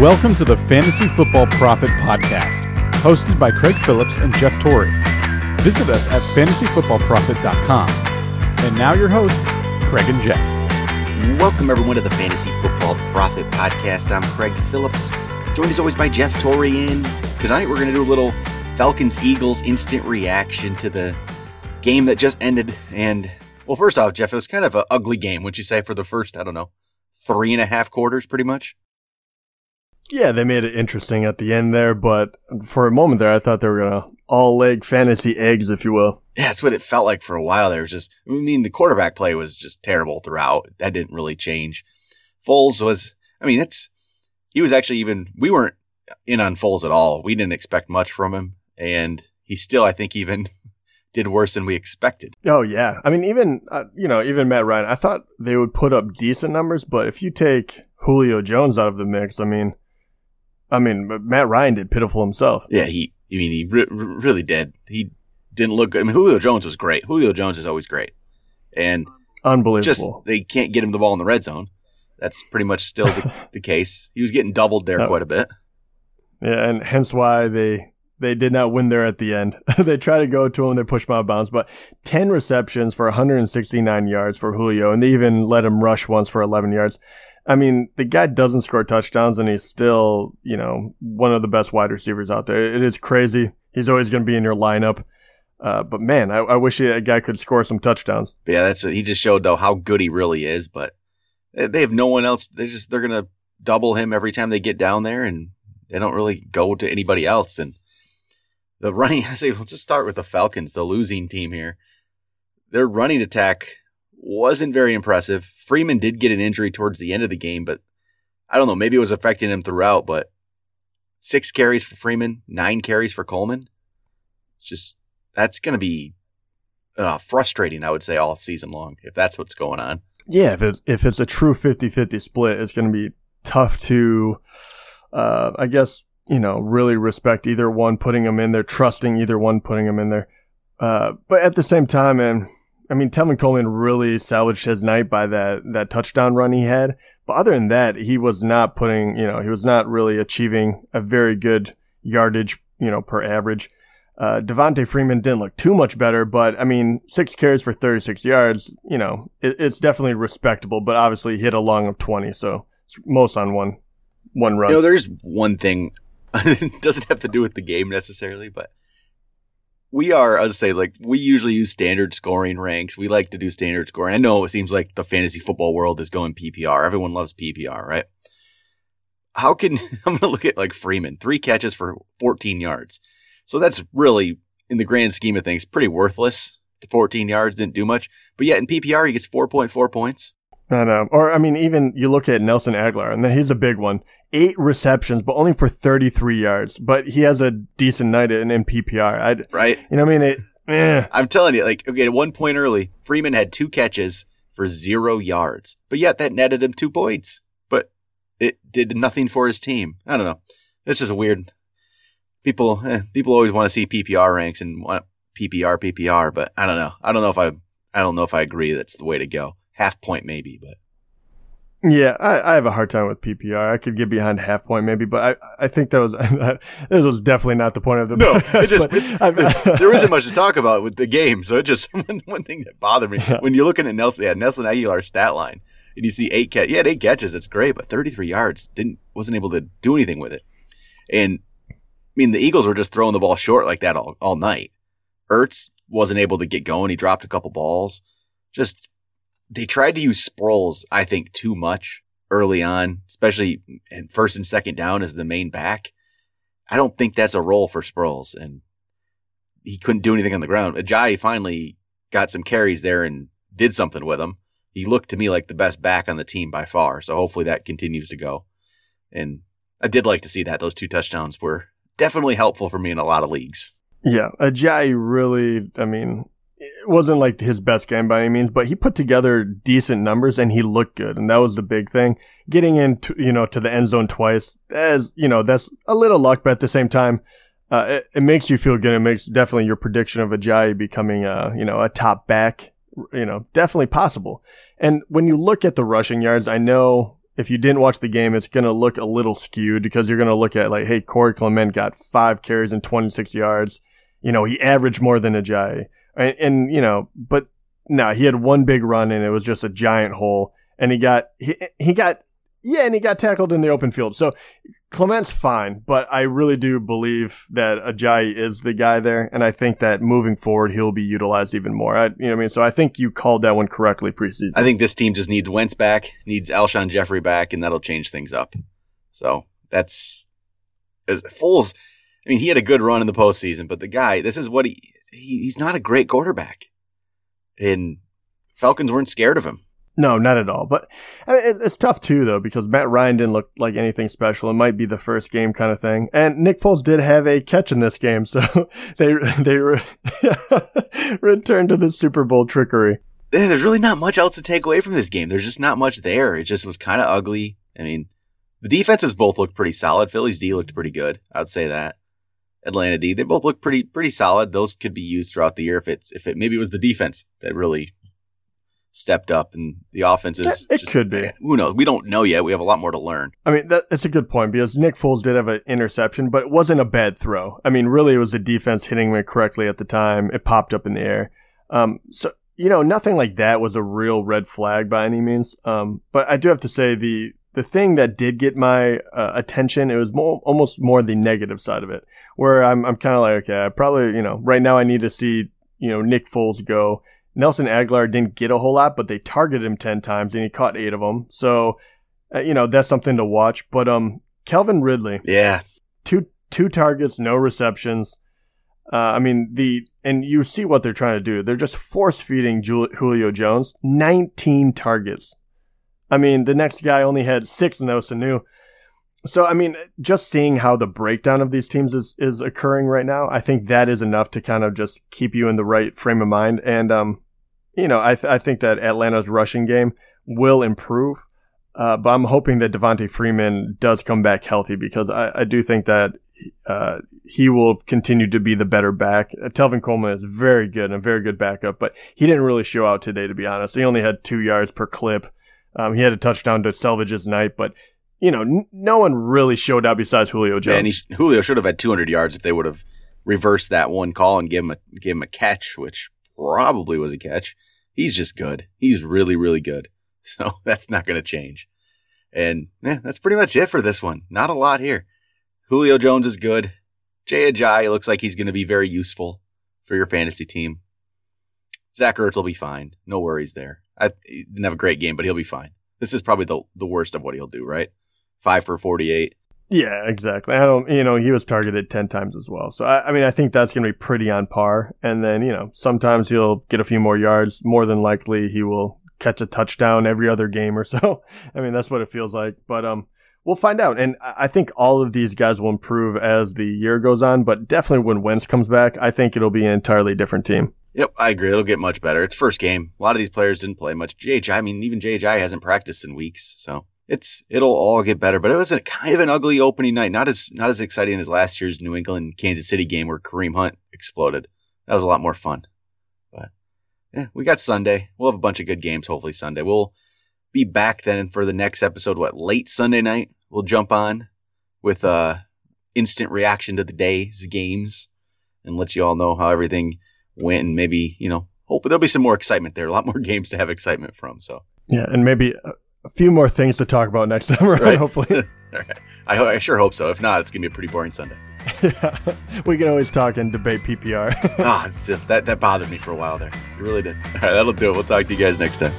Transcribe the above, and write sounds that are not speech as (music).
Welcome to the Fantasy Football Profit Podcast, hosted by Craig Phillips and Jeff Torrey. Visit us at fantasyfootballprofit.com. And now your hosts, Craig and Jeff. Welcome everyone to the Fantasy Football Profit Podcast. I'm Craig Phillips, joined as always by Jeff Torrey. And tonight we're going to do a little Falcons Eagles instant reaction to the game that just ended. And well, first off, Jeff, it was kind of an ugly game, would you say, for the first, I don't know, three and a half quarters, pretty much? Yeah, they made it interesting at the end there, but for a moment there, I thought they were going to all leg fantasy eggs, if you will. Yeah, that's what it felt like for a while. There was just, I mean, the quarterback play was just terrible throughout. That didn't really change. Foles was, I mean, it's, he was actually even, we weren't in on Foles at all. We didn't expect much from him. And he still, I think, even (laughs) did worse than we expected. Oh yeah, I mean even uh, you know even Matt Ryan, I thought they would put up decent numbers, but if you take Julio Jones out of the mix, I mean, I mean Matt Ryan did pitiful himself. Yeah, he. I mean, he re- really did. He didn't look good. I mean, Julio Jones was great. Julio Jones is always great, and unbelievable. Just they can't get him the ball in the red zone. That's pretty much still the, (laughs) the case. He was getting doubled there quite a bit. Yeah, and hence why they they did not win there at the end. (laughs) they tried to go to him, they pushed him out of bounds, but 10 receptions for 169 yards for Julio, and they even let him rush once for 11 yards. I mean, the guy doesn't score touchdowns, and he's still, you know, one of the best wide receivers out there. It is crazy. He's always going to be in your lineup. Uh, but man, I, I wish a guy could score some touchdowns. Yeah, that's what he just showed though how good he really is. But they have no one else. They just they're gonna double him every time they get down there, and they don't really go to anybody else. And the running, (laughs) I say, we'll just start with the Falcons, the losing team here. Their running attack wasn't very impressive. Freeman did get an injury towards the end of the game, but I don't know, maybe it was affecting him throughout, but six carries for Freeman, nine carries for Coleman. Just, that's going to be uh, frustrating, I would say, all season long, if that's what's going on. Yeah, if it's, if it's a true 50 50 split, it's going to be tough to, uh, I guess, you know, really respect either one putting them in there, trusting either one putting them in there. Uh, but at the same time, man, I mean, Tevin Coleman really salvaged his night by that, that touchdown run he had. But other than that, he was not putting, you know, he was not really achieving a very good yardage, you know, per average. Uh, Devonta Freeman didn't look too much better, but I mean, six carries for 36 yards, you know, it, it's definitely respectable, but obviously hit a long of 20. So it's most on one, one run. You know, there's one thing it (laughs) doesn't have to do with the game necessarily, but we are, I would say, like we usually use standard scoring ranks. We like to do standard scoring. I know it seems like the fantasy football world is going PPR. Everyone loves PPR, right? How can (laughs) I'm going to look at like Freeman, three catches for 14 yards. So that's really, in the grand scheme of things, pretty worthless. The 14 yards didn't do much, but yet in PPR he gets 4.4 points. I know. Or I mean, even you look at Nelson Agholor, and he's a big one. Eight receptions, but only for 33 yards. But he has a decent night in, in PPR. I'd, right. You know what I mean? It, eh. I'm telling you, like, okay, at one point early, Freeman had two catches for zero yards, but yet that netted him two points. But it did nothing for his team. I don't know. It's just a weird. People, eh, people always want to see PPR ranks and want PPR, PPR, but I don't know. I don't know if I, I don't know if I agree that's the way to go half point maybe, but yeah, I, I have a hard time with PPR. I could get behind half point maybe, but I, I think that was (laughs) this was definitely not the point of the no. It just (laughs) there isn't much to talk about with the game, so it just (laughs) one, one thing that bothered me yeah. when you're looking at Nelson, yeah, Nelson Agholor's stat line, and you see eight catch, yeah, eight catches, it's great, but 33 yards didn't wasn't able to do anything with it, and I mean the Eagles were just throwing the ball short like that all all night. Ertz wasn't able to get going; he dropped a couple balls. Just they tried to use Sproles, I think, too much early on, especially in first and second down as the main back. I don't think that's a role for Sproles, and he couldn't do anything on the ground. Ajayi finally got some carries there and did something with him. He looked to me like the best back on the team by far, so hopefully that continues to go. And I did like to see that. Those two touchdowns were definitely helpful for me in a lot of leagues. Yeah, Ajayi really, I mean, it wasn't like his best game by any means, but he put together decent numbers and he looked good. And that was the big thing. Getting into, you know, to the end zone twice, as, you know, that's a little luck, but at the same time, uh, it, it, makes you feel good. It makes definitely your prediction of Ajayi becoming a, you know, a top back, you know, definitely possible. And when you look at the rushing yards, I know if you didn't watch the game, it's going to look a little skewed because you're going to look at like, hey, Corey Clement got five carries and 26 yards. You know, he averaged more than Ajayi. And, and you know, but no, he had one big run and it was just a giant hole. And he got, he, he got yeah, and he got tackled in the open field. So Clement's fine, but I really do believe that Ajayi is the guy there, and I think that moving forward he'll be utilized even more. I, you know I mean? So I think you called that one correctly preseason. I think this team just needs Wentz back, needs Alshon Jeffery back, and that'll change things up. So that's Foles. I mean, he had a good run in the postseason, but the guy, this is what he, he he's not a great quarterback, and Falcons weren't scared of him. No, not at all. But I mean, it's, it's, tough too, though, because Matt Ryan didn't look like anything special. It might be the first game kind of thing. And Nick Foles did have a catch in this game, so (laughs) they they re- (laughs) returned to the Super Bowl trickery. There's really not much else to take away from this game. There's just not much there. It just was kind of ugly. I mean, the defenses both looked pretty solid. Philly's D looked pretty good. I'd say that. Atlanta D, they both look pretty pretty solid. Those could be used throughout the year if it's if it maybe it was the defense that really stepped up and the offense is. It, just, could be. Who knows? We don't know yet. We have a lot more to learn. I mean, that, that's a good point because Nick Foles did have an interception, but it wasn't a bad throw. I mean, really, it was the defense hitting it correctly at the time. It popped up in the air. Um, so, you know, nothing like that was a real red flag by any means. Um, but I do have to say the, the thing that did get my uh, attention, it was more, almost more the negative side of it, where I'm, I'm kind of like, okay, I probably, you know, right now I need to see, you know, Nick Foles go Nelson Agholor didn't get a whole lot, but they targeted him 10 times and he caught eight of them. So, uh, you know, that's something to watch. But, um, Calvin Ridley. Yeah. Two, two targets, no receptions. Uh, I mean, the, and you see what they're trying to do. They're just force feeding Julio Jones 19 targets. I mean, the next guy only had six, Mo Sanu. So, I mean, just seeing how the breakdown of these teams is, is occurring right now, I think that is enough to kind of just keep you in the right frame of mind. And, um, you know, I, th- I think that Atlanta's rushing game will improve. Uh, but I'm hoping that Devonta Freeman does come back healthy because I, I do think that uh, he will continue to be the better back. Uh, Tevin Coleman is very good and a very good backup, but he didn't really show out today, to be honest. He only had two yards per clip. Um, he had a touchdown to salvage his night, but you know, n- no one really showed up besides Julio Jones. Yeah, and he, Julio should have had 200 yards if they would have reversed that one call and give him a give him a catch, which probably was a catch. He's just good. He's really, really good. (laughs) So that's not going to change. And yeah, that's pretty much it for this one. Not a lot here. Julio Jones is good. Jay Ajayi looks like he's going to be very useful for your fantasy team. Zach Ertz will be fine. No worries there. I he didn't have a great game, but he'll be fine. This is probably the the worst of what he'll do, right? Five for forty eight. Yeah, exactly. I don't, you know, he was targeted 10 times as well. So, I, I mean, I think that's going to be pretty on par. And then, you know, sometimes he'll get a few more yards. More than likely, he will catch a touchdown every other game or so. (laughs) I mean, that's what it feels like. But, um, we'll find out. And I think all of these guys will improve as the year goes on. But definitely when Wentz comes back, I think it'll be an entirely different team. Yep, I agree. It'll get much better. It's first game. A lot of these players didn't play much. JJ, I mean, even JJ hasn't practiced in weeks. So it's it'll all get better. But it was a kind of an ugly opening night. Not as not as exciting as last year's New England Kansas City game where Kareem Hunt exploded. That was a lot more fun. But yeah, we got Sunday. We'll have a bunch of good games. Hopefully Sunday. We'll be back then for the next episode. What late Sunday night? We'll jump on with uh instant reaction to the day's games and let you all know how everything went and maybe you know hope there'll be some more excitement there. A lot more (laughs) games to have excitement from. So yeah, and maybe a few more things to talk about next (laughs) time around, right. hopefully. (laughs) I, I, sure hope so. If not, it's going to be a pretty boring Sunday. yeah. We can always talk and debate PPR. ah, just, that, that bothered me for a while there. It really did. All right, that'll do it. We'll talk to you guys next time.